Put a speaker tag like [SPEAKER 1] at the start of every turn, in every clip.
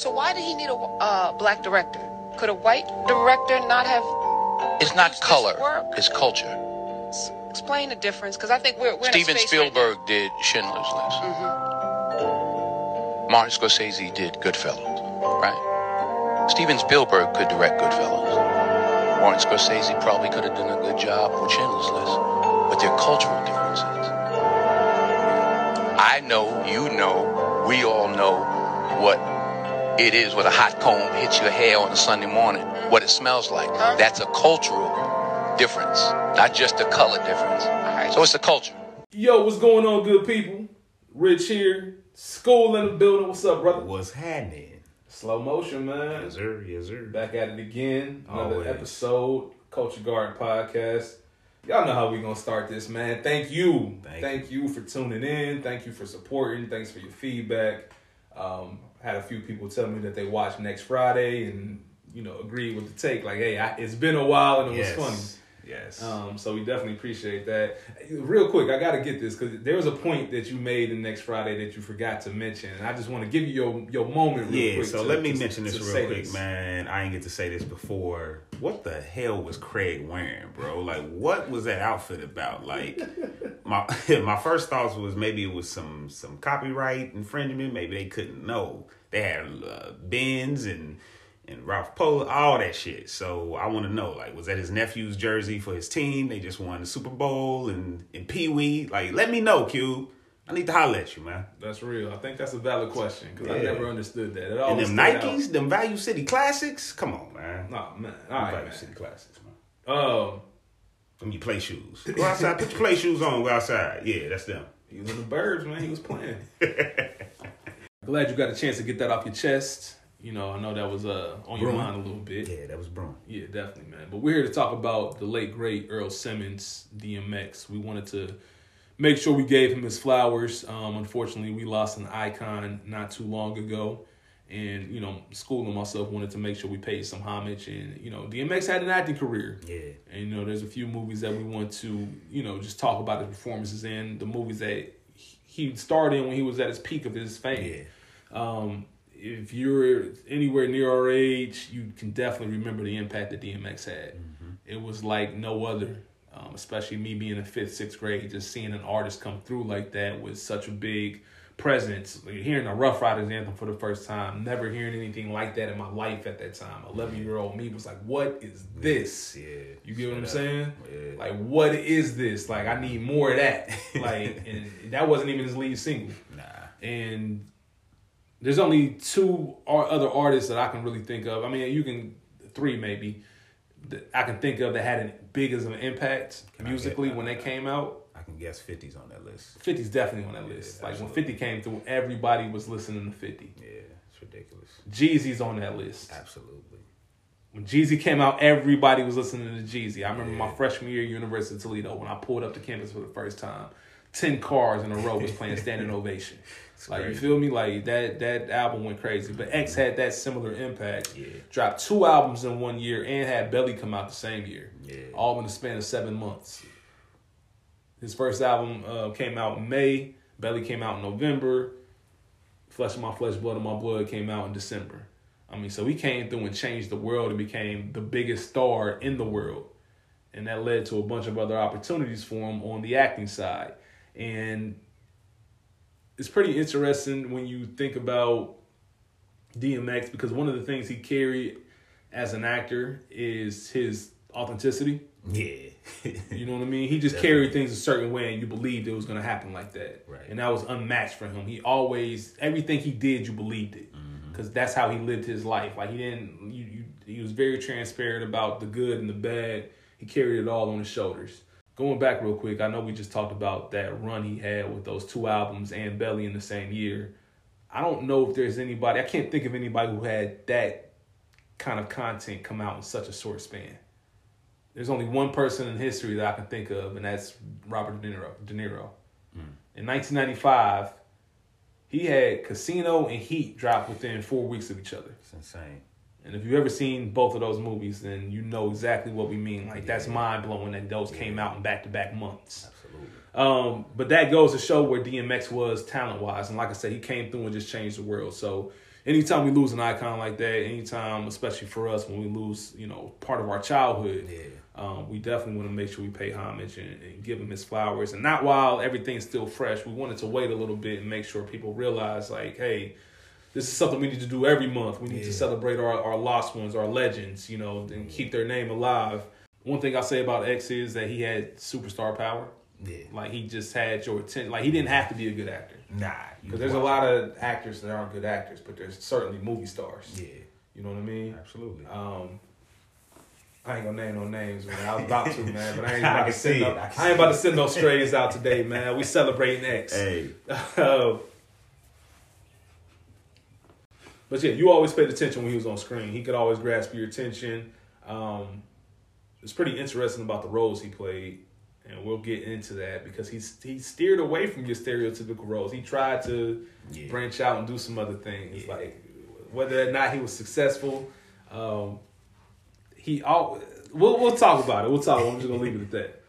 [SPEAKER 1] So why did he need a uh, black director? Could a white director not have?
[SPEAKER 2] It's not color, it's culture.
[SPEAKER 1] S- Explain the difference, because I think we're, we're
[SPEAKER 2] Steven
[SPEAKER 1] in a space right
[SPEAKER 2] Spielberg did Schindler's List. Martin Scorsese did Goodfellas, right? Steven Spielberg could direct Goodfellas. Martin Scorsese probably could have done a good job with Schindler's List, but they're cultural differences. I know, you know, we all know what it is when a hot comb hits your hair on a Sunday morning, what it smells like.
[SPEAKER 1] Huh?
[SPEAKER 2] That's a cultural difference, not just a color difference.
[SPEAKER 1] right.
[SPEAKER 2] So it's a culture.
[SPEAKER 3] Yo, what's going on, good people? Rich here. Skool in the building. What's up, brother?
[SPEAKER 4] What's happening?
[SPEAKER 3] Slow motion, man.
[SPEAKER 4] Yes, sir. Yes, sir.
[SPEAKER 3] Back at it again. Another
[SPEAKER 4] Always.
[SPEAKER 3] episode, Culture Garden Podcast. Y'all know how we gonna start this, man. Thank you.
[SPEAKER 4] Thank
[SPEAKER 3] you. for tuning in. Thank you for supporting. Thanks for your feedback. Um, had a few people tell me that they watched next Friday and you know agreed with the take. Like, hey, I, it's been a while and it
[SPEAKER 4] yes.
[SPEAKER 3] was funny.
[SPEAKER 4] Yes.
[SPEAKER 3] Um, so we definitely appreciate that. Real quick, I got to get this because there was a point that you made in next Friday that you forgot to mention, and I just want to give you your your moment. Real
[SPEAKER 4] yeah,
[SPEAKER 3] quick
[SPEAKER 4] so
[SPEAKER 3] to-
[SPEAKER 4] let me
[SPEAKER 3] to-
[SPEAKER 4] mention this real quick,
[SPEAKER 3] this.
[SPEAKER 4] man. I didn't get to say this before. What the hell was Craig wearing, bro? Like, what was that outfit about? Like, my my first thoughts was maybe it was some some copyright infringement. Maybe they couldn't know. They had uh, Benz and and Ralph Polo, all that shit. So I want to know, like, was that his nephew's jersey for his team? They just won the Super Bowl and and Pee Wee. Like, let me know, Cube. I need to holler at you, man.
[SPEAKER 3] That's real. I think that's a valid question because I never understood that. It
[SPEAKER 4] And them
[SPEAKER 3] stood out.
[SPEAKER 4] Nikes, them Value City Classics. Come on, man.
[SPEAKER 3] Nah, man. All right,
[SPEAKER 4] Value
[SPEAKER 3] man.
[SPEAKER 4] City Classics, man.
[SPEAKER 3] Um,
[SPEAKER 4] Them your play shoes. Go outside, put your play shoes on, go outside. Yeah, that's them.
[SPEAKER 3] he was in the birds, man. He was playing. Glad you got a chance to get that off your chest. You know, I know that was uh on your mind a little bit.
[SPEAKER 4] Yeah, that was Bruin.
[SPEAKER 3] Yeah, definitely, man. But we're here to talk about the late great Earl Simmons, DMX. We wanted to make sure we gave him his flowers. Um, unfortunately, we lost an icon not too long ago, and you know, Skool and myself wanted to make sure we paid some homage. And you know, DMX had an acting career,
[SPEAKER 4] Yeah.
[SPEAKER 3] and you know, there's a few movies that we want to you know just talk about his performances in the movies that he starred in when he was at his peak of his fame.
[SPEAKER 4] Yeah.
[SPEAKER 3] Um, if you're anywhere near our age, you can definitely remember the impact that DMX had. It was like no other, um, especially me being in fifth, sixth grade, just seeing an artist come through like that with such a big presence. Like, hearing a Ruff Ryders anthem for the first time, never hearing anything like that in my life at that time. 11 year old me was like, what is this?
[SPEAKER 4] Yeah.
[SPEAKER 3] You get what I'm saying?
[SPEAKER 4] Yeah.
[SPEAKER 3] Like, what is this? Like, I need more of that. Like, and that wasn't even his lead single
[SPEAKER 4] Nah.
[SPEAKER 3] and there's only two other artists that I can really think of. I mean, you can three maybe that I can think of that had as big as an impact
[SPEAKER 4] Can
[SPEAKER 3] musically
[SPEAKER 4] get-
[SPEAKER 3] when they came out.
[SPEAKER 4] I can guess 50's on that list.
[SPEAKER 3] 50's definitely on that
[SPEAKER 4] Yeah,
[SPEAKER 3] list. Like when 50 came through, everybody was listening to 50.
[SPEAKER 4] Yeah, it's ridiculous.
[SPEAKER 3] Jeezy's on that list.
[SPEAKER 4] Absolutely.
[SPEAKER 3] When Jeezy came out, everybody was listening to Jeezy. I remember my freshman year at University of Toledo when I pulled up to campus for the first time. Ten cars in a row was playing standing ovation. Like you feel me? Like that that album went crazy. But X had that similar impact.
[SPEAKER 4] Yeah.
[SPEAKER 3] Dropped two albums in one year and had Belly come out the same year.
[SPEAKER 4] Yeah.
[SPEAKER 3] All in the span of seven months. His first album uh, came out in May. Belly came out in November. Flesh of My Flesh, Blood of My Blood came out in December. I mean, so he came through and changed the world and became the biggest star in the world. And that led to a bunch of other opportunities for him on the acting side. And it's pretty interesting when you think about DMX because one of the things he carried as an actor is his authenticity.
[SPEAKER 4] Yeah.
[SPEAKER 3] You know what I mean? He just
[SPEAKER 4] Definitely.
[SPEAKER 3] carried things a certain way, and you believed it was going to happen like that.
[SPEAKER 4] Right.
[SPEAKER 3] And that was unmatched for him. He always everything he did, you believed it,
[SPEAKER 4] Mm-hmm.
[SPEAKER 3] because that's how he lived his life. Like he didn't. You, you, he was very transparent about the good and the bad. He carried it all on his shoulders. Going back real quick, I know we just talked about that run he had with those two albums and Belly in the same year. I don't know if there's anybody. I can't think of anybody who had that kind of content come out in such a short span. There's only one person in history that I can think of, and that's Robert De Niro. De Niro. Hmm. In 1995, he had Casino and Heat drop within four weeks of each other.
[SPEAKER 4] It's insane.
[SPEAKER 3] And if you've ever seen both of those movies, then you know exactly what we mean. Like that's mind blowing that those came out in back to back months.
[SPEAKER 4] Absolutely.
[SPEAKER 3] Um, but that goes to show where DMX was talent wise, and like I said, he came through and just changed the world. So anytime we lose an icon like that, anytime, especially for us, when we lose, you know, part of our childhood,
[SPEAKER 4] Yeah.
[SPEAKER 3] um, we definitely want to make sure we pay homage and, and give him his flowers, and not while everything's still fresh. We wanted to wait a little bit and make sure people realize, like, hey, this is something we need to do every month. We need to celebrate our, our lost ones, our legends, you know, and keep their name alive. One thing I say about X is that he had superstar power.
[SPEAKER 4] Yeah.
[SPEAKER 3] Like he just had your attention. Like he didn't have to be a good actor.
[SPEAKER 4] Nah.
[SPEAKER 3] Because there's a lot of actors that aren't good actors, but there's certainly movie stars.
[SPEAKER 4] Yeah.
[SPEAKER 3] You know what I mean?
[SPEAKER 4] Absolutely.
[SPEAKER 3] Um, I ain't gonna name no names, man. I was about to, man, but I ain't about to send no.
[SPEAKER 4] I
[SPEAKER 3] I, ain't about to send no strays out today, man. We celebrating X.
[SPEAKER 4] hey.
[SPEAKER 3] Uh, but yeah, you always paid attention when he was on screen. He could always grasp your attention. Um, it's pretty interesting about the roles he played, and we'll get into that because he's he steered away from your stereotypical roles. He tried to
[SPEAKER 4] Yeah.
[SPEAKER 3] branch out and do some other things,
[SPEAKER 4] Yeah.
[SPEAKER 3] like whether or not he was successful. Um, he all we'll we'll talk about it. We'll talk. I'm just gonna leave it at that.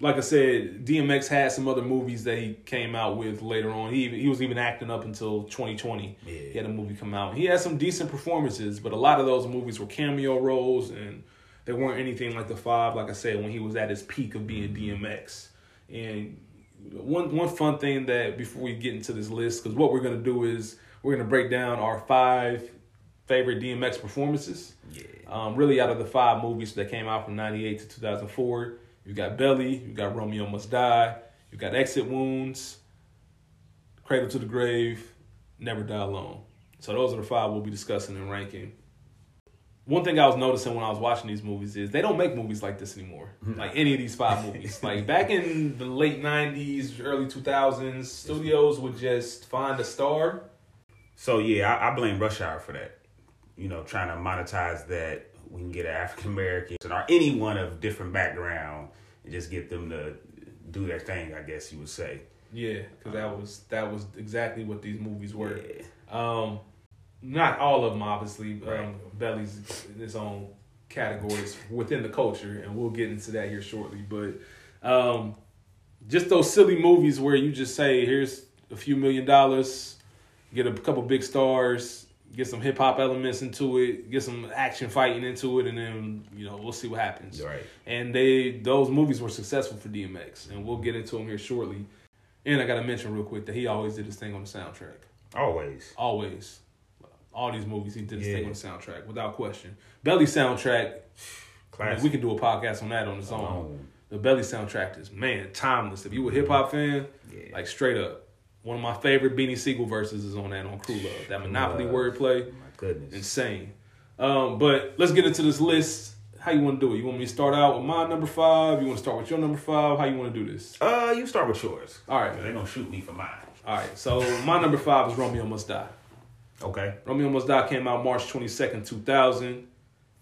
[SPEAKER 3] Like I said, DMX had some other movies that he came out with later on. He even, he was even acting up until 2020.
[SPEAKER 4] Yeah.
[SPEAKER 3] He had a movie come out. He had some decent performances, but a lot of those movies were cameo roles, and they weren't anything like the five. Like I said, when he was at his peak of being DMX. And one one fun thing that before we get into this list, because what we're gonna do is we're gonna break down our five favorite DMX performances.
[SPEAKER 4] Yeah.
[SPEAKER 3] Um, really, out of the five movies that came out from '98 to 2004, you got Belly, you got Romeo Must Die, you got Exit Wounds, Cradle to the Grave, Never Die Alone. So those are the five we'll be discussing and ranking. One thing I was noticing when I was watching these movies is they don't make movies like this anymore. Mm-hmm. Like any of these five movies. Like back in the late '90s, early 2000s, studios would just find a star.
[SPEAKER 4] So yeah, I, I blame Rush Hour for that. You know, trying to monetize that we can get an African American or anyone of different background and just get them to do their thing. I guess you would say.
[SPEAKER 3] Yeah, because that was that was exactly what these movies were.
[SPEAKER 4] Yeah.
[SPEAKER 3] Um, not all of them, obviously.
[SPEAKER 4] Right.
[SPEAKER 3] Um, Belly's in its own categories within the culture, and we'll get into that here shortly. But um, just those silly movies where you just say, "Here's a few million dollars, get a couple big stars, get some hip hop elements into it, get some action fighting into it, and then you know we'll see what happens."
[SPEAKER 4] Right.
[SPEAKER 3] And they those movies were successful for DMX, and we'll get into them here shortly. And I got to mention real quick that he always did his thing on the soundtrack.
[SPEAKER 4] Always.
[SPEAKER 3] Always. All these movies, he did his
[SPEAKER 4] Yeah.
[SPEAKER 3] thing on the soundtrack, without question. Belly soundtrack,
[SPEAKER 4] Classic.
[SPEAKER 3] we could do a podcast on that on its own.
[SPEAKER 4] Alone.
[SPEAKER 3] The Belly soundtrack is, man, timeless. If you a hip hop fan,
[SPEAKER 4] Yeah.
[SPEAKER 3] like straight up. One of my favorite Beanie Sigel verses is on that on Crew Love. That Monopoly
[SPEAKER 4] Love.
[SPEAKER 3] wordplay,
[SPEAKER 4] My goodness.
[SPEAKER 3] insane. Um, but let's get into this list. How you want to do it? You want me to start out with my number five? You want to start with your number five? How you want to do this?
[SPEAKER 4] Uh, you start with yours.
[SPEAKER 3] All right,
[SPEAKER 4] They're
[SPEAKER 3] man.
[SPEAKER 4] gonna shoot me for mine.
[SPEAKER 3] All right. So my number five is Romeo Must Die.
[SPEAKER 4] Okay.
[SPEAKER 3] Romeo Must Die came out March 22nd, 2000.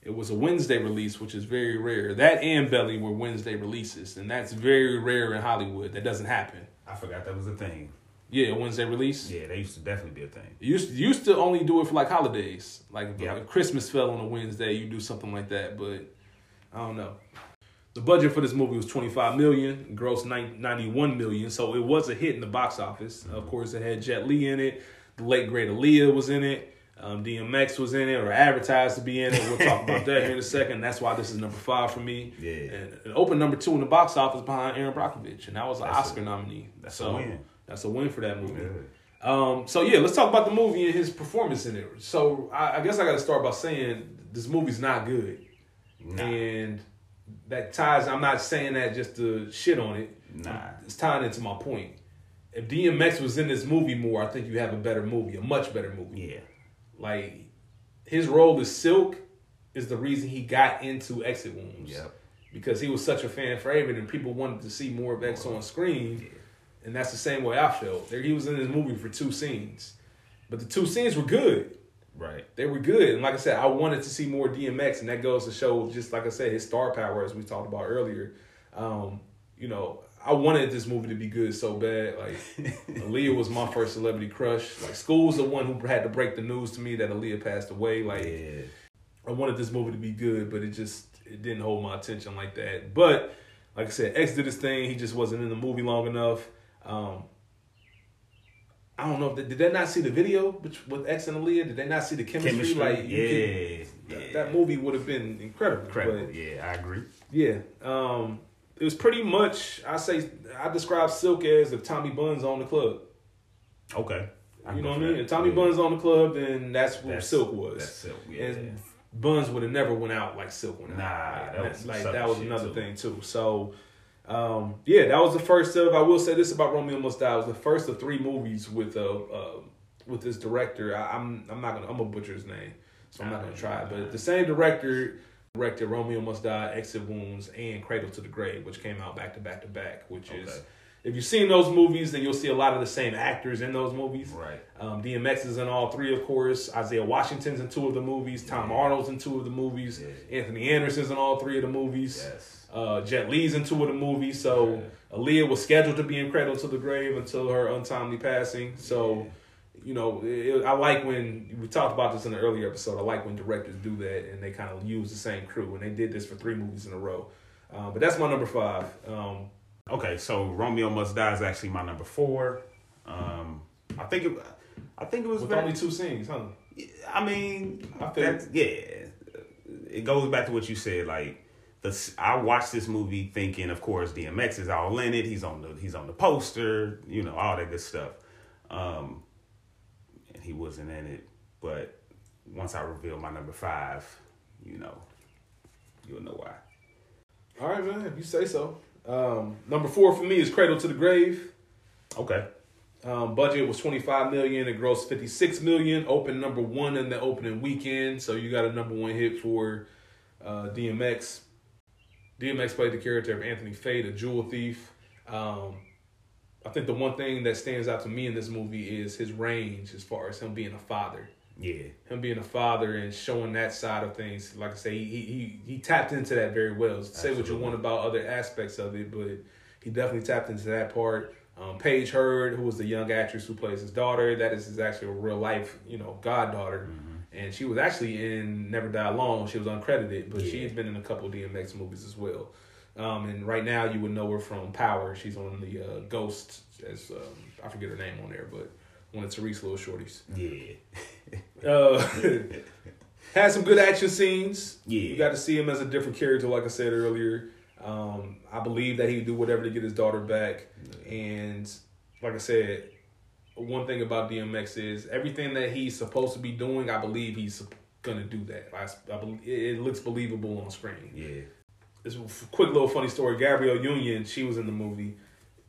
[SPEAKER 3] It was a Wednesday release, which is very rare. That and Belly were Wednesday releases, and that's very rare in Hollywood. That doesn't happen.
[SPEAKER 4] I forgot that was a thing.
[SPEAKER 3] Yeah, Wednesday release.
[SPEAKER 4] Yeah, they used to definitely be a thing.
[SPEAKER 3] Used, used to only do it for like holidays. Like if, if Christmas fell on a Wednesday, you do something like that. But I don't know. The budget for this movie was 25 million, gross 9 91 million, so it was a hit in the box office. Of course, it had Jet Li in it. The late great Aaliyah was in it. Um, DMX was in it, or advertised to be in it. We'll talk about that here in a second. That's why this is number five for me.
[SPEAKER 4] Yeah.
[SPEAKER 3] And it opened number two in the box office behind Erin Brockovich, and that was an
[SPEAKER 4] That's a-
[SPEAKER 3] Oscar nominee.
[SPEAKER 4] that's
[SPEAKER 3] so
[SPEAKER 4] a win.
[SPEAKER 3] That's a win for that movie.
[SPEAKER 4] Yeah.
[SPEAKER 3] Um, so yeah, let's talk about the movie and his performance in it. So I, I guess I got to start by saying this movie's not good,
[SPEAKER 4] Nah.
[SPEAKER 3] and that ties. I'm not saying that just to shit on it.
[SPEAKER 4] Nah.
[SPEAKER 3] it's tying into my point. If DMX was in this movie more, I think you have a better movie, a much better movie.
[SPEAKER 4] Yeah.
[SPEAKER 3] Like his role as Silk is the reason he got into Exit Wounds.
[SPEAKER 4] Yep.
[SPEAKER 3] Because he was such a fan favorite and people wanted to see more of X on screen.
[SPEAKER 4] Yeah.
[SPEAKER 3] And that's the same way I felt. There he was in this movie for two scenes. But the two scenes were good.
[SPEAKER 4] Right.
[SPEAKER 3] They were good. And like I said, I wanted to see more DMX, and that goes to show, just like I said, his star power, as we talked about earlier. Um, you know, I wanted this movie to be good so bad. Like, Aaliyah was my first celebrity crush. Like, Skool's the one who had to break the news to me that Aaliyah passed away. Like,
[SPEAKER 4] Yeah.
[SPEAKER 3] I wanted this movie to be good, but it just it didn't hold my attention like that. But like I said, X did his thing. He just wasn't in the movie long enough. Um, I don't know. If they, did they not see the video with, with X and Aaliyah? Did they not see the chemistry?
[SPEAKER 4] Chemistry,
[SPEAKER 3] Like,
[SPEAKER 4] yeah, yeah.
[SPEAKER 3] that, that movie would have been incredible.
[SPEAKER 4] Incredible.
[SPEAKER 3] But
[SPEAKER 4] yeah, I agree.
[SPEAKER 3] yeah, um, it was pretty much. I say I describe Silk as if Tommy Buns on the club.
[SPEAKER 4] Okay. I
[SPEAKER 3] You know what I mean? If Tommy
[SPEAKER 4] Yeah.
[SPEAKER 3] Buns on the club, then that's what
[SPEAKER 4] That's-
[SPEAKER 3] Silk was.
[SPEAKER 4] that's Silk, yeah.
[SPEAKER 3] And Buns would have never went out like Silk went out.
[SPEAKER 4] Nah,
[SPEAKER 3] like,
[SPEAKER 4] that was
[SPEAKER 3] like that was another
[SPEAKER 4] too.
[SPEAKER 3] thing too. So, um, yeah, that was the first of. I will say this about Romeo Must Die. It was the first of three movies with uh, uh with this director. I, I'm I'm not gonna I'm gonna butcher his name, so I'm not gonna try. But the same director directed Romeo Must Die, Exit Wounds, and Cradle to the Grave, which came out back to back to back. Which is
[SPEAKER 4] Okay.
[SPEAKER 3] If you've seen those movies, then you'll see a lot of the same actors in those movies.
[SPEAKER 4] Right.
[SPEAKER 3] Um, DMX is in all three, of course. Isaiah Washington's in two of the movies. Tom Arnold's in two of the movies.
[SPEAKER 4] Yeah.
[SPEAKER 3] Anthony Anderson's in all three of the movies.
[SPEAKER 4] Yes.
[SPEAKER 3] Uh, Jet Li's in two of the movies. So Aaliyah was scheduled to be in Cradle to the Grave until her untimely passing. So, you know, it, I like when we talked about this in the earlier episode. I like when directors do that and they kind of use the same crew. And they did this for three movies in a row. Um, but that's my number five. Um,
[SPEAKER 4] Okay, so Romeo Must Die is actually my number four. Um, I think it, I think it was
[SPEAKER 3] with
[SPEAKER 4] very,
[SPEAKER 3] only two scenes, huh?
[SPEAKER 4] I mean,
[SPEAKER 3] I feel-
[SPEAKER 4] that's, yeah, it goes back to what you said. Like, the I watched this movie thinking, of course, DMX is all in it. He's on the he's on the poster, you know, all that good stuff. Um, and he wasn't in it, but once I reveal my number five, you know, you'll know why.
[SPEAKER 3] All right, man. If you say so. Um, number four for me is Cradle to the Grave.
[SPEAKER 4] Okay,
[SPEAKER 3] Um, budget was 25 million. It grossed 56 million. Opened number one in the opening weekend. So you got a number one hit for uh, DMX. DMX played the character of Anthony Fate, a jewel thief. Um, I think the one thing that stands out to me in this movie is his range as far as him being a father.
[SPEAKER 4] Yeah,
[SPEAKER 3] Him being a father and showing that side of things. Like I say, he he he tapped into that very well. Say what you want about other aspects of it, but he definitely tapped into that part. Um, Paige Hurd, who was the young actress who plays his daughter, that is his actually a real life, you know, goddaughter. And she was actually in Never Die Alone. She was uncredited, but she
[SPEAKER 4] Yeah.
[SPEAKER 3] has been in a couple DMX movies as well. Um, and right now, you would know her from Power. She's on the uh, Ghost, as um, I forget her name on there, but one of Tariq's Little Shorties.
[SPEAKER 4] yeah,
[SPEAKER 3] Uh, had some good action scenes.
[SPEAKER 4] Yeah.
[SPEAKER 3] you got to see him as a different character, like I said earlier. Um, I believe that he'd do whatever to get his daughter back. And like I said, one thing about DMX is everything that he's supposed to be doing. I believe he's gonna do that. I, I believe it, looks believable on screen.
[SPEAKER 4] yeah.
[SPEAKER 3] This a quick little funny story. Gabrielle Union, she was in the movie.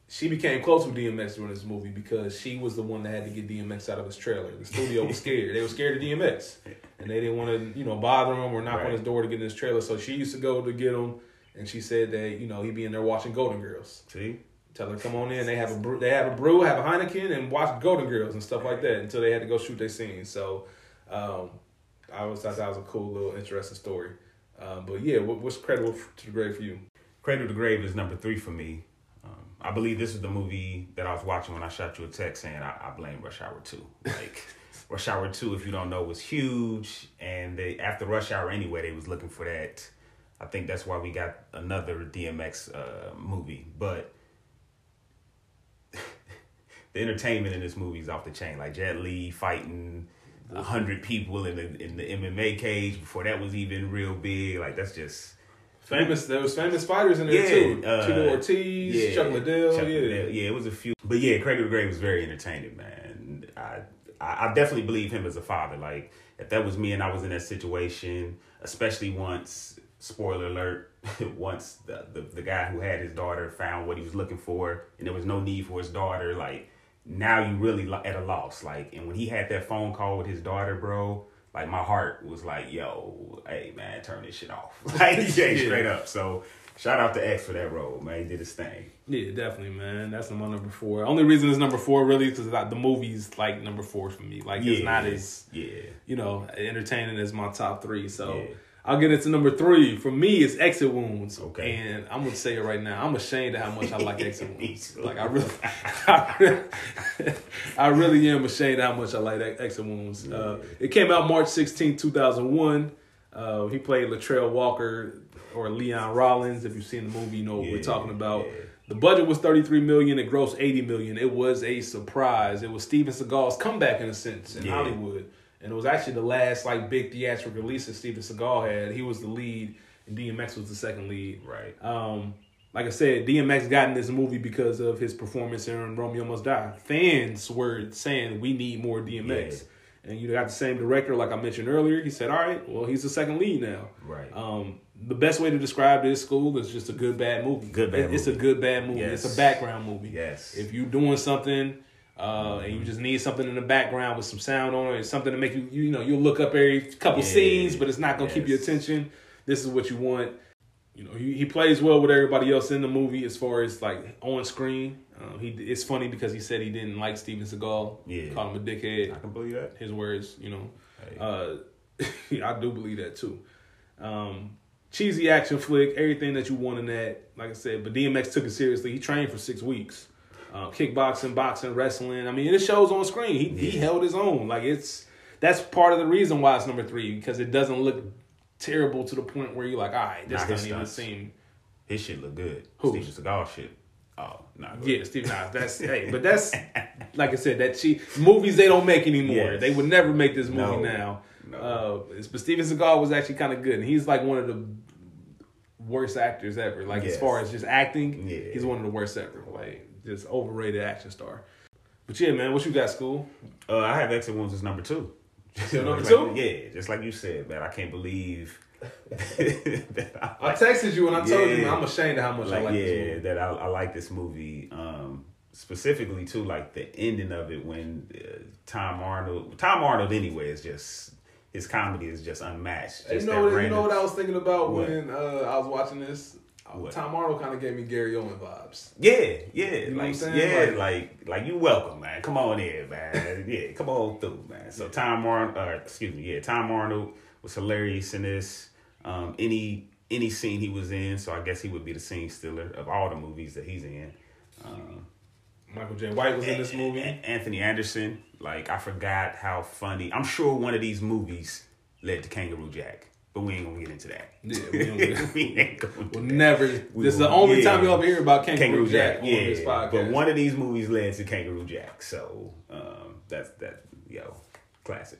[SPEAKER 3] She became close with DMX during this movie because she was the one that had to get DMX out of his trailer. The studio was scared. they were scared of DMX, and they didn't want to, you know, bother him or knock on his door to get in his trailer. So she used to go to get him, and she said that you know he'd be in there watching Golden Girls.
[SPEAKER 4] See,
[SPEAKER 3] Tell her come on in. They have a brew, they have a brew, have a Heineken, and watch Golden Girls and stuff like that until they had to go shoot their scene. So, um, I always thought that was a cool little interesting story. Um, but yeah, what, what's Cradle to the Grave for you?
[SPEAKER 4] Cradle to the Grave is number three for me. I believe this is the movie that I was watching when I shot you a text saying I, I blame Rush Hour 2. Like, Rush Hour 2, if you don't know, was huge. And they after Rush Hour anyway, they was looking for that. I think that's why we got another DMX uh, movie. But the entertainment in this movie is off the chain. Like Jet Li fighting a hundred people in the in the MMA cage before that was even real big. Like that's just
[SPEAKER 3] Famous, there was famous fighters in there
[SPEAKER 4] Yeah,
[SPEAKER 3] too.
[SPEAKER 4] uh,
[SPEAKER 3] Tito Ortiz, Chuck Liddell,
[SPEAKER 4] Chuck
[SPEAKER 3] yeah.
[SPEAKER 4] Liddell. yeah, it was a few. But yeah, Cradle to Grave was very entertaining, man. I, I I definitely believe him as a father. Like if that was me and I was in that situation, especially once spoiler alert, once the, the the guy who had his daughter found what he was looking for, and there was no need for his daughter, like now you really at a loss. Like, and when he had that phone call with his daughter, bro. Like my heart was like, "Yo, hey man, turn this shit off." Like, yeah, straight up. So, shout out to X for that role, man. He did his thing.
[SPEAKER 3] Yeah, definitely, man. That's my number four. Only reason it's number four really because the movie's like number four for me. Like it's
[SPEAKER 4] Yeah.
[SPEAKER 3] not as
[SPEAKER 4] Yeah,
[SPEAKER 3] you know entertaining as my top three. So
[SPEAKER 4] Yeah.
[SPEAKER 3] I'll get into number three. For me, it's Exit Wounds.
[SPEAKER 4] Okay.
[SPEAKER 3] And I'm gonna say it right now. I'm ashamed of how much I like Exit Wounds. Like I really, I really, I really am ashamed of how much I like Exit Wounds. Uh, it came out March 16, 2001. Uh, he played Latrell Walker or Leon Rollins. If you've seen the movie, you know what we're talking about.
[SPEAKER 4] yeah.
[SPEAKER 3] The budget was 33 million. It grossed 80 million. It was a surprise. It was Steven Seagal's comeback in a sense in
[SPEAKER 4] Yeah.
[SPEAKER 3] Hollywood, and it was actually the last like big theatrical release that Steven Seagal had. He was the lead, and DMX was the second lead.
[SPEAKER 4] Right.
[SPEAKER 3] Um, like I said, DMX got in this movie because of his performance in Romeo Must Die. Fans were saying we need more DMX. And you got the same director, like I mentioned earlier. He said, "All right, well, he's the second lead now."
[SPEAKER 4] Right.
[SPEAKER 3] Um, the best way to describe this Skool is just a good bad movie.
[SPEAKER 4] Good bad
[SPEAKER 3] It- It's a good bad movie.
[SPEAKER 4] Yes.
[SPEAKER 3] It's a background movie.
[SPEAKER 4] Yes.
[SPEAKER 3] If you're doing something uh, and you just need something in the background with some sound on it, something to make you you know you'll look up every couple scenes, but it's not gonna keep your attention. This is what you want. You know, he, he plays well with everybody else in the movie as far as like on screen. Uh, he it's funny because he said he didn't like Steven Seagal.
[SPEAKER 4] Yeah.
[SPEAKER 3] called him a dickhead
[SPEAKER 4] I can believe that.
[SPEAKER 3] his words, you know.
[SPEAKER 4] Hey.
[SPEAKER 3] Uh, I do believe that too. Um, cheesy action flick, everything that you want in that. Like I said, but DMX took it seriously. He trained for six weeks, uh, kickboxing, boxing, wrestling. I mean, it shows on screen. He he held his own. Like it's that's part of the reason why it's number three because it doesn't look terrible to the point where you're like, all right, this
[SPEAKER 4] Nah,
[SPEAKER 3] doesn't even seem.
[SPEAKER 4] His shit look good.
[SPEAKER 3] Who's?
[SPEAKER 4] Steven Seagal shit. Oh, no. Nah,
[SPEAKER 3] Yeah, Steve Nas. That's hey, but that's like I said, that cheap movies they don't make anymore.
[SPEAKER 4] Yes.
[SPEAKER 3] They would never make this movie
[SPEAKER 4] No.
[SPEAKER 3] now.
[SPEAKER 4] No.
[SPEAKER 3] Uh, but Steven Seagal was actually kind of good, and he's like one of the worst actors ever. Like as far as just acting,
[SPEAKER 4] Yeah.
[SPEAKER 3] he's one of the worst ever. Like just overrated action star. But yeah, man, what you got, Skool?
[SPEAKER 4] Uh, I have Exit Wounds as number two.
[SPEAKER 3] Number
[SPEAKER 4] Just like-
[SPEAKER 3] two?
[SPEAKER 4] yeah, just like you said, man. I can't believe that I
[SPEAKER 3] I texted you and I told you
[SPEAKER 4] Yeah.
[SPEAKER 3] I'm ashamed of how much I
[SPEAKER 4] like,
[SPEAKER 3] like
[SPEAKER 4] yeah,
[SPEAKER 3] this movie.
[SPEAKER 4] that I, I like this movie. Um, specifically too, like the ending of it when uh, Tom Arnold, Tom Arnold anyway is just his comedy is just unmatched.
[SPEAKER 3] You know, what, you know what I was thinking about
[SPEAKER 4] What?
[SPEAKER 3] when uh, I was watching this.
[SPEAKER 4] What?
[SPEAKER 3] Tom Arnold kind of gave me Gary Owen vibes.
[SPEAKER 4] Yeah, yeah, you
[SPEAKER 3] know what I'm
[SPEAKER 4] like
[SPEAKER 3] saying?
[SPEAKER 4] yeah, like, like you welcome, man. Come on in, man. yeah, come on through, man. So Tom Arnold, uh, excuse me, yeah, Tom Arnold was hilarious in this. Um, any any scene he was in, so I guess he would be the scene stealer of all the movies that he's in. Um,
[SPEAKER 3] Michael Jai White was in this movie.
[SPEAKER 4] Anthony Anderson, like I forgot how funny. I'm sure one of these movies led to Kangaroo Jack, but we ain't gonna get into that.
[SPEAKER 3] Yeah, we
[SPEAKER 4] we ain't gonna.
[SPEAKER 3] We'll never.
[SPEAKER 4] We
[SPEAKER 3] this is the only
[SPEAKER 4] yeah.
[SPEAKER 3] time you'll ever hear about Kangaroo,
[SPEAKER 4] Kangaroo
[SPEAKER 3] Jack,
[SPEAKER 4] Jack,
[SPEAKER 3] on
[SPEAKER 4] yeah.
[SPEAKER 3] this podcast.
[SPEAKER 4] But one of these movies led to Kangaroo Jack, so um, that's that. Yo, classic.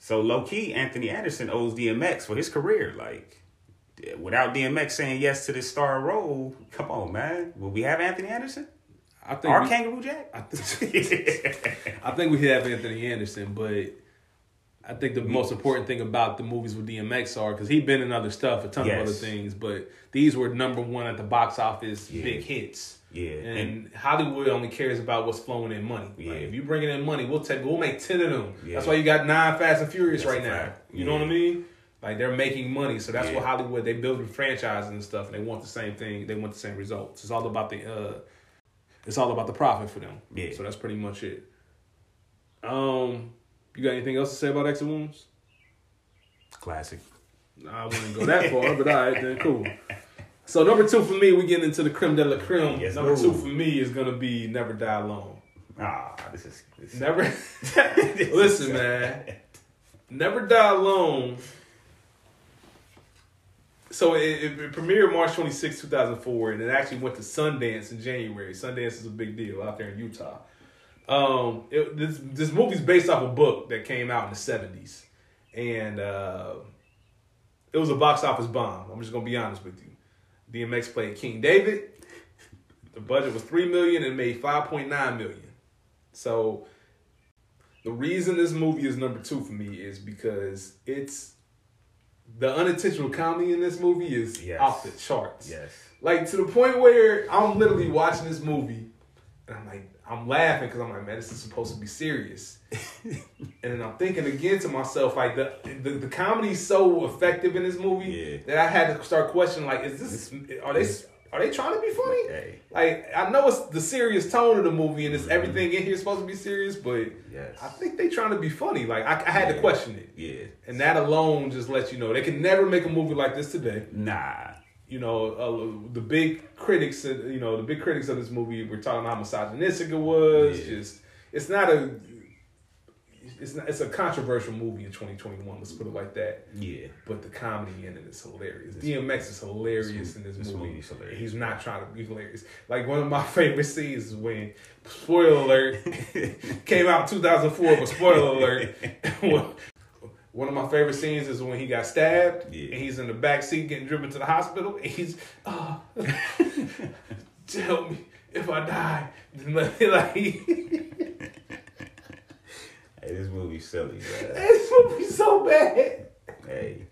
[SPEAKER 4] So low key, Anthony Anderson owes DMX for his career. Like, without DMX saying yes to this star role, come on, man. Will we have Anthony Anderson?
[SPEAKER 3] I think
[SPEAKER 4] Or
[SPEAKER 3] we,
[SPEAKER 4] Kangaroo Jack?
[SPEAKER 3] I, think, I think we have Anthony Anderson, but I think the most important thing about the movies with DMX are because he's been in other stuff, a ton
[SPEAKER 4] Yes.
[SPEAKER 3] of other things, but these were number one at the box office,
[SPEAKER 4] Yeah.
[SPEAKER 3] big hits.
[SPEAKER 4] Yeah,
[SPEAKER 3] And, Hollywood only cares about what's flowing in money.
[SPEAKER 4] Yeah.
[SPEAKER 3] Like, if you bringing in money, we'll take we'll make ten of them.
[SPEAKER 4] Yeah.
[SPEAKER 3] That's why you got nine Fast and Furious
[SPEAKER 4] That's
[SPEAKER 3] right now. You know what I mean? Like they're making money, so that's
[SPEAKER 4] Yeah.
[SPEAKER 3] what Hollywood they building franchises and stuff, and they want the same thing. They want the same results. It's all about the uh, it's all about the profit for them.
[SPEAKER 4] Yeah.
[SPEAKER 3] So that's pretty much it. Um, you got anything else to say about Exit Wounds?
[SPEAKER 4] Classic.
[SPEAKER 3] I wouldn't go that far, but all right, then cool. So number two for me, we getting into the creme de la creme.
[SPEAKER 4] Yes,
[SPEAKER 3] number two for me is gonna be Never Die Alone.
[SPEAKER 4] Ah, this is this
[SPEAKER 3] Never.
[SPEAKER 4] this
[SPEAKER 3] Listen,
[SPEAKER 4] is-
[SPEAKER 3] man. Never Die Alone. So it, it, it premiered March 26, 2004, and it actually went to Sundance in January. Sundance is a big deal out there in Utah. Um, it, this this movie's based off a book that came out in the 70s, and uh, it was a box office bomb. I'm just gonna be honest with you. DMX played King David. The budget was three million and made 5.9 million. So the reason this movie is number two for me is because it's the unintentional comedy in this movie is
[SPEAKER 4] Yes.
[SPEAKER 3] off the charts.
[SPEAKER 4] Yes.
[SPEAKER 3] Like to the point where I'm literally watching this movie and I'm like, I'm laughing because I'm like, man, this is supposed to be serious. and then I'm thinking again to myself, like the the, the comedy's so effective in this movie
[SPEAKER 4] Yeah.
[SPEAKER 3] that I had to start questioning, like, is this are they are they trying to be funny?
[SPEAKER 4] Hey.
[SPEAKER 3] Like I know it's the serious tone of the movie and it's mm-hmm. everything in here supposed to be serious, but
[SPEAKER 4] Yes.
[SPEAKER 3] I think they trying to be funny. Like I, I had to question it.
[SPEAKER 4] Yeah.
[SPEAKER 3] And that alone just lets you know they can never make a movie like this today.
[SPEAKER 4] Nah.
[SPEAKER 3] You know, uh, the big critics, you know, the big critics of this movie were talking about how misogynistic it was.
[SPEAKER 4] Yeah.
[SPEAKER 3] Just, it's not a, it's not, it's a controversial movie in 2021. Let's put it like that.
[SPEAKER 4] Yeah.
[SPEAKER 3] But the comedy in it is hilarious. DMX is hilarious in this,
[SPEAKER 4] this
[SPEAKER 3] movie.
[SPEAKER 4] hilarious.
[SPEAKER 3] He's not trying to be hilarious. Like one of my favorite scenes is when, spoiler alert, came out 2004, but spoiler alert. one of my favorite scenes is when he got stabbed
[SPEAKER 4] Yeah.
[SPEAKER 3] and he's in the back seat getting driven to the hospital. And he's, oh, tell me if I die. like,
[SPEAKER 4] Hey, this movie's silly, bro.
[SPEAKER 3] this movie's so bad.
[SPEAKER 4] hey.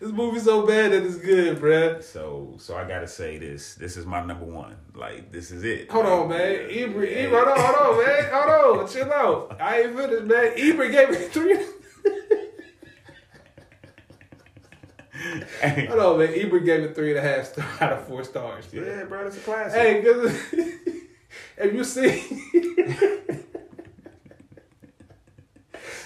[SPEAKER 3] This movie's so bad that it's good, bruh.
[SPEAKER 4] So so I gotta say this. This is my number one. Like this is it.
[SPEAKER 3] Hold on, man. Ebert, Ebert, hold on, hold on, man. Hold on. Chill out. I ain't finished, man. Ebert gave me three. Hold on, man. Ebert gave it three and a half star out of four stars. man.
[SPEAKER 4] Yeah, bro, it's a classic.
[SPEAKER 3] Hey, cause if you see,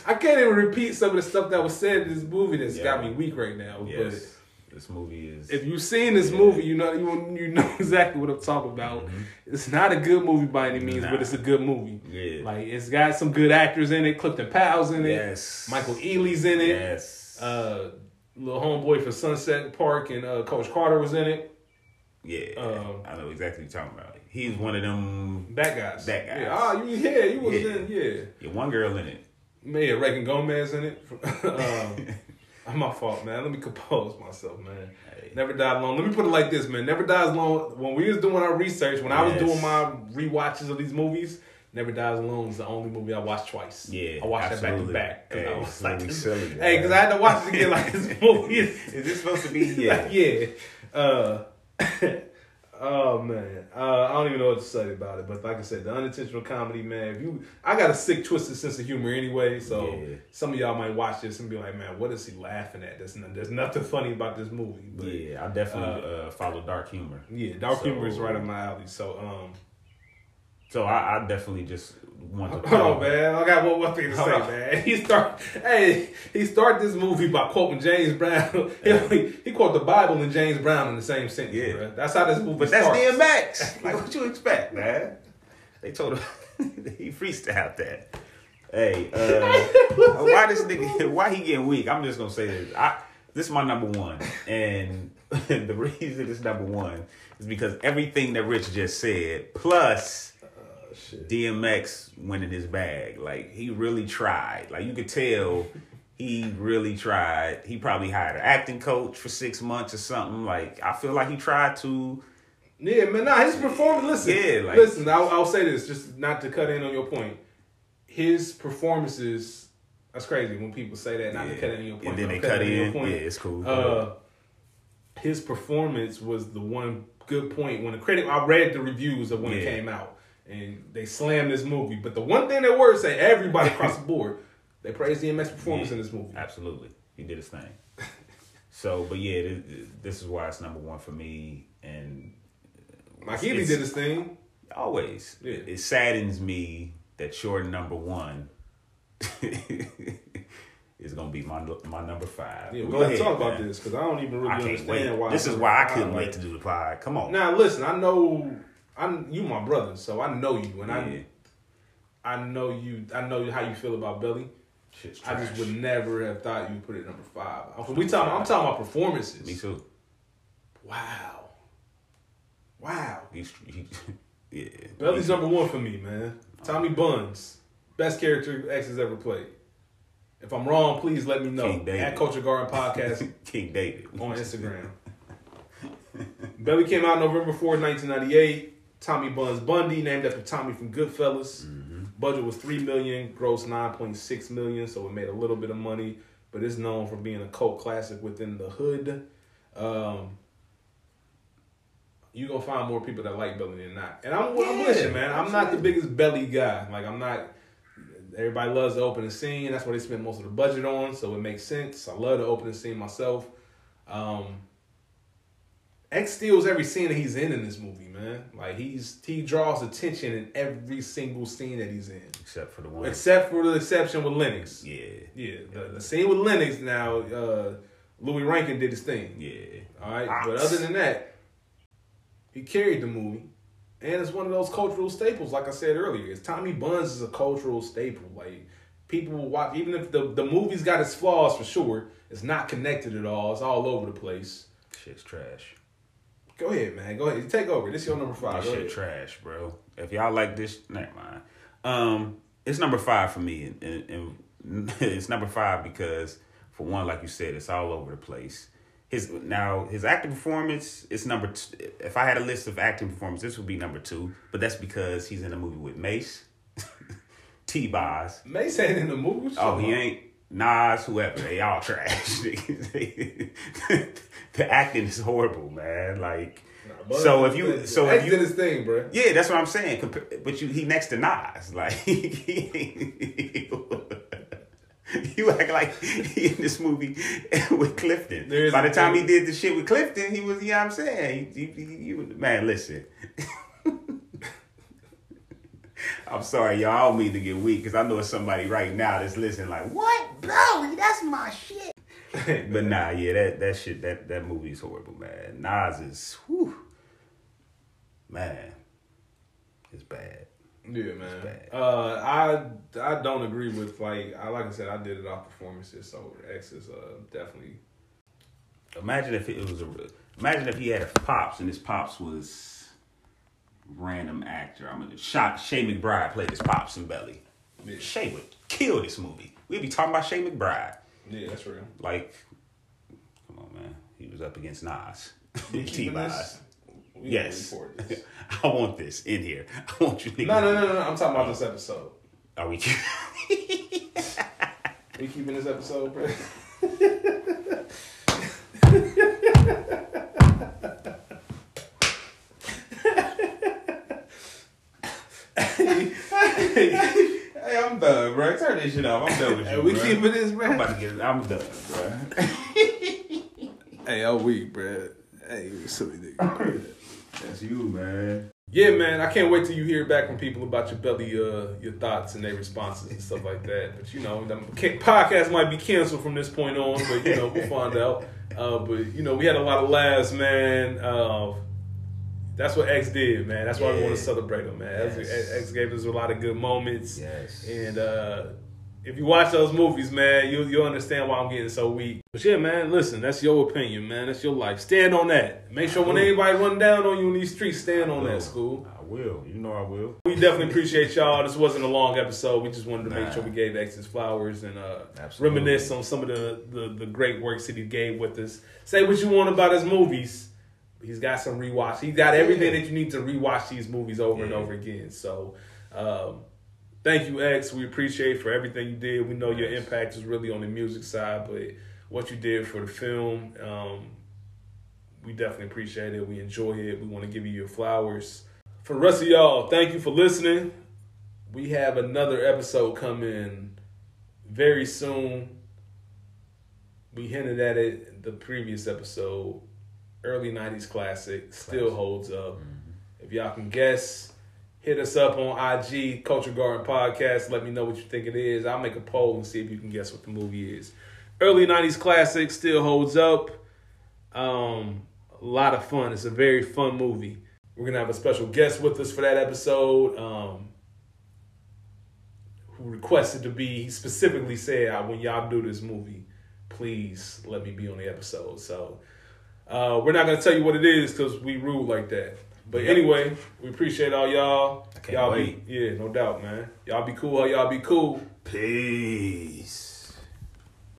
[SPEAKER 3] I can't even repeat some of the stuff that was said in this movie that's
[SPEAKER 4] Yeah.
[SPEAKER 3] got me weak right now.
[SPEAKER 4] yes. This movie is
[SPEAKER 3] if you've seen this
[SPEAKER 4] Yeah.
[SPEAKER 3] movie, you know you you know exactly what I'm talking about. It's not a good movie by any means,
[SPEAKER 4] Nah.
[SPEAKER 3] but it's a good movie.
[SPEAKER 4] Yeah.
[SPEAKER 3] Like it's got some good actors in it. Clifton Powell's in it.
[SPEAKER 4] Yes.
[SPEAKER 3] Michael Ealy's in it.
[SPEAKER 4] Yes.
[SPEAKER 3] Uh, little homeboy for Sunset Park and uh, Coach Carter was in it.
[SPEAKER 4] yeah.
[SPEAKER 3] um,
[SPEAKER 4] I know exactly what you're talking about. He's one of them
[SPEAKER 3] Bad guys.
[SPEAKER 4] Bad guys.
[SPEAKER 3] Yeah. Oh, you yeah, you was
[SPEAKER 4] Yeah.
[SPEAKER 3] in yeah.
[SPEAKER 4] yeah, one girl in it.
[SPEAKER 3] Man, Reagan Gomez in it. um, my fault, man. Let me compose myself, man.
[SPEAKER 4] Hey.
[SPEAKER 3] Never dies alone. Let me put it like this, man. Never dies alone. When we was doing our research, when I was doing my rewatches of these movies, Never Dies Alone is the only movie I watched twice.
[SPEAKER 4] Yeah,
[SPEAKER 3] I watched
[SPEAKER 4] absolutely.
[SPEAKER 3] that back to back.
[SPEAKER 4] Hey,
[SPEAKER 3] I was like,
[SPEAKER 4] silly,
[SPEAKER 3] hey, because I had to watch it again. Like this movie is
[SPEAKER 4] Is this supposed to be yeah?
[SPEAKER 3] like, yeah. Uh, oh man, uh, I don't even know what to say about it. But like I said, the unintentional comedy, man. If you, I got a sick, twisted sense of humor anyway. So
[SPEAKER 4] Yeah.
[SPEAKER 3] some of y'all might watch this and be like, man, what is he laughing at? There's, there's nothing funny about this movie. But yeah,
[SPEAKER 4] Yeah, I definitely uh, follow dark humor.
[SPEAKER 3] Yeah, dark
[SPEAKER 4] So-
[SPEAKER 3] humor is right up my alley. So um,
[SPEAKER 4] So I, I definitely just want to.
[SPEAKER 3] Hold on, man. I got one more thing to
[SPEAKER 4] Hold
[SPEAKER 3] say,
[SPEAKER 4] on.
[SPEAKER 3] man. He start, hey, he start this movie by quoting James Brown. he, he quote the Bible and James Brown in the same sentence.
[SPEAKER 4] Yeah.
[SPEAKER 3] bruh. that's how this movie
[SPEAKER 4] But that's
[SPEAKER 3] starts.
[SPEAKER 4] DMX. Like what you expect, man? They told him he freestyled that. Hey, uh, why this nigga? Why he getting weak? I'm just gonna say this. I this is my number one, and the reason it's number one is because everything that Rich just said, plus
[SPEAKER 3] Shit.
[SPEAKER 4] DMX went in his bag. Like he really tried. Like you could tell he really tried. He probably hired an acting coach for six months or something. Like I feel like he tried to.
[SPEAKER 3] Yeah, man. Nah, his performance. Listen,
[SPEAKER 4] Yeah, like-
[SPEAKER 3] listen. I'll, I'll say this, just not to cut in on your point. His performances. That's crazy when people say that. Not to cut in on your point.
[SPEAKER 4] And then they cut
[SPEAKER 3] your
[SPEAKER 4] in.
[SPEAKER 3] point.
[SPEAKER 4] Yeah, it's cool.
[SPEAKER 3] Uh, his performance was the one good point when the critic. I read the reviews of when it came out, and they slammed this movie. But the one thing they were say, everybody across the board, they praised DMX performance
[SPEAKER 4] Yeah,
[SPEAKER 3] in this movie.
[SPEAKER 4] Absolutely, he did his thing. So, but yeah, this, this is why it's number one for me. And
[SPEAKER 3] Mike
[SPEAKER 4] Ealy
[SPEAKER 3] did his thing.
[SPEAKER 4] always,
[SPEAKER 3] Yeah.
[SPEAKER 4] it saddens me that your number one is gonna be my my number five.
[SPEAKER 3] Yeah, we
[SPEAKER 4] Go
[SPEAKER 3] gotta
[SPEAKER 4] ahead,
[SPEAKER 3] talk about this because I don't even really understand
[SPEAKER 4] wait.
[SPEAKER 3] why.
[SPEAKER 4] This is why I couldn't wait to do the pod. Come on.
[SPEAKER 3] Now listen, I know, I you my brother, so I know you, and
[SPEAKER 4] Yeah.
[SPEAKER 3] I, I know you, I know how you feel about Belly. I just would never have thought you put it number five. I'm- We talking, I'm talking about performances.
[SPEAKER 4] Me too.
[SPEAKER 3] Wow, wow.
[SPEAKER 4] He's, he, yeah.
[SPEAKER 3] Belly's number one for me, man. Tommy Buns, best character X has ever played. If I'm wrong, please let me know. At Culture Garden Podcast
[SPEAKER 4] King David
[SPEAKER 3] on Instagram. Belly came out November 4th, 1998. Tommy Buns Bundy, named after Tommy from Goodfellas. Budget was three million, gross nine point six million, so it made a little bit of money, but it's known for being a cult classic within the hood. Um, you gonna find more people that like Belly than not, and I'm, I'm with you, man. I'm not the biggest Belly guy. Like I'm not. Everybody loves the opening scene. That's what they spend most of the budget on, so it makes sense. I love the opening scene myself. Um, X steals every scene that he's in in this movie, man. Like he's he draws attention in every single scene that he's in,
[SPEAKER 4] except for the one.
[SPEAKER 3] except for the exception with Lennox.
[SPEAKER 4] yeah,
[SPEAKER 3] Yeah, the, the scene with Lennox. Now, uh, Louie Rankin did his thing.
[SPEAKER 4] yeah.
[SPEAKER 3] All right,
[SPEAKER 4] Ox.
[SPEAKER 3] but other than that, he carried the movie, and it's one of those cultural staples. Like I said earlier, it's Tommy Buns is a cultural staple. Like people will watch. Even if the the movie's got its flaws for sure, it's not connected at all. It's all over the place.
[SPEAKER 4] Shit's trash.
[SPEAKER 3] Go ahead, man. Go ahead. Take over. This is your number five.
[SPEAKER 4] This shit
[SPEAKER 3] ahead.
[SPEAKER 4] trash, bro. If y'all like this, never mind. Um, it's number five for me, and, and, and it's number five because, for one, like you said, it's all over the place. His now his acting performance is number. T- if I had a list of acting performances, this would be number two. But that's because he's in a movie with Mase, T. Boz.
[SPEAKER 3] Mase ain't in the movie.
[SPEAKER 4] Oh, he ain't. Nas, whoever, they all trash. the acting is horrible, man. Like, so if you, so if you,
[SPEAKER 3] his thing, bro.
[SPEAKER 4] yeah, that's what I'm saying. But you, he next to Nas, like you act like he in this movie with Clifton. By the time he did the shit with Clifton, he was, you know what I'm saying? He, he, he- man, listen. I'm sorry, y'all. I don't mean to get weak because I know it's somebody right now that's listening, like, what, bro? That's my shit. but nah, yeah, that that shit, that that movie is horrible, man. Nas is, whew, man, it's bad.
[SPEAKER 3] Yeah, man.
[SPEAKER 4] bad.
[SPEAKER 3] Uh, I I don't agree with like I like I said I did it off performances, so X is uh definitely
[SPEAKER 4] Imagine if it was a, imagine if he had a pops and his pops was random actor. I'm gonna shot Shay McBride played his pops in Belly.
[SPEAKER 3] Yeah.
[SPEAKER 4] Shay would kill this movie. We'd be talking about Shay McBride.
[SPEAKER 3] yeah that's real.
[SPEAKER 4] Like, come on, man, he was up against Nas. T Boz. Yes,
[SPEAKER 3] this.
[SPEAKER 4] I want this in here. I want you.
[SPEAKER 3] No, no, no, no, no. I'm talking about this episode.
[SPEAKER 4] Are we?
[SPEAKER 3] We keeping this episode, bro?
[SPEAKER 4] Hey, I'm bro. Turn this shit off. I'm done with
[SPEAKER 3] Hey,
[SPEAKER 4] you,
[SPEAKER 3] we
[SPEAKER 4] bro.
[SPEAKER 3] keeping this,
[SPEAKER 4] I'm
[SPEAKER 3] bro?
[SPEAKER 4] about to get. it. I'm done, bro.
[SPEAKER 3] Hey, I'm weak, bro. Hey, you silly nigga.
[SPEAKER 4] That's you, man.
[SPEAKER 3] Yeah, man, I can't wait till you hear back from people about your belly, uh, your thoughts and their responses and stuff like that. But you know, the ca- podcast might be canceled from this point on, but you know, we'll find out. Uh, but you know, we had a lot of laughs, man. Uh, that's what X did, man. That's why we want to celebrate him, man. X-
[SPEAKER 4] Yes.
[SPEAKER 3] X gave us a lot of good moments.
[SPEAKER 4] Yes.
[SPEAKER 3] And uh, if you watch those movies, man, you'll you'll understand why I'm getting so weak. But yeah, man, listen, that's your opinion, man. That's your life. Stand on that. Make sure when anybody run down on you in these streets, stand on that, Skool.
[SPEAKER 4] I will. You know I will.
[SPEAKER 3] We definitely appreciate y'all. This wasn't a long episode. We just wanted to make sure we gave X his flowers and uh, reminisce on some of the, the, the great works that he gave with us. Say what you want about his movies. He's got some rewatch. He's got everything
[SPEAKER 4] Yeah.
[SPEAKER 3] that you need to rewatch these movies over and over again. So, um, thank you, X. We appreciate for everything you did. We know your impact is really on the music side, but what you did for the film, um, we definitely appreciate it. We enjoy it. We want to give you your flowers. For the rest of y'all, thank you for listening. We have another episode coming very soon. We hinted at it the previous episode. Early 90s classic still holds up. If y'all can guess, hit us up on IG, Culture Garden Podcast. Let me know what you think it is. I'll make a poll and see if you can guess what the movie is. Early 90s classic still holds up. Um, a lot of fun. It's a very fun movie. We're gonna have a special guest with us for that episode. Um, who requested to be he specifically said "Uh, when y'all do this movie, please let me be on the episode. So uh, we're not gonna tell you what it is because we rule like that. But anyway, we appreciate all y'all.
[SPEAKER 4] I can't
[SPEAKER 3] y'all
[SPEAKER 4] wait.
[SPEAKER 3] be yeah, no doubt, man. Y'all be cool. Y'all be cool.
[SPEAKER 4] Peace.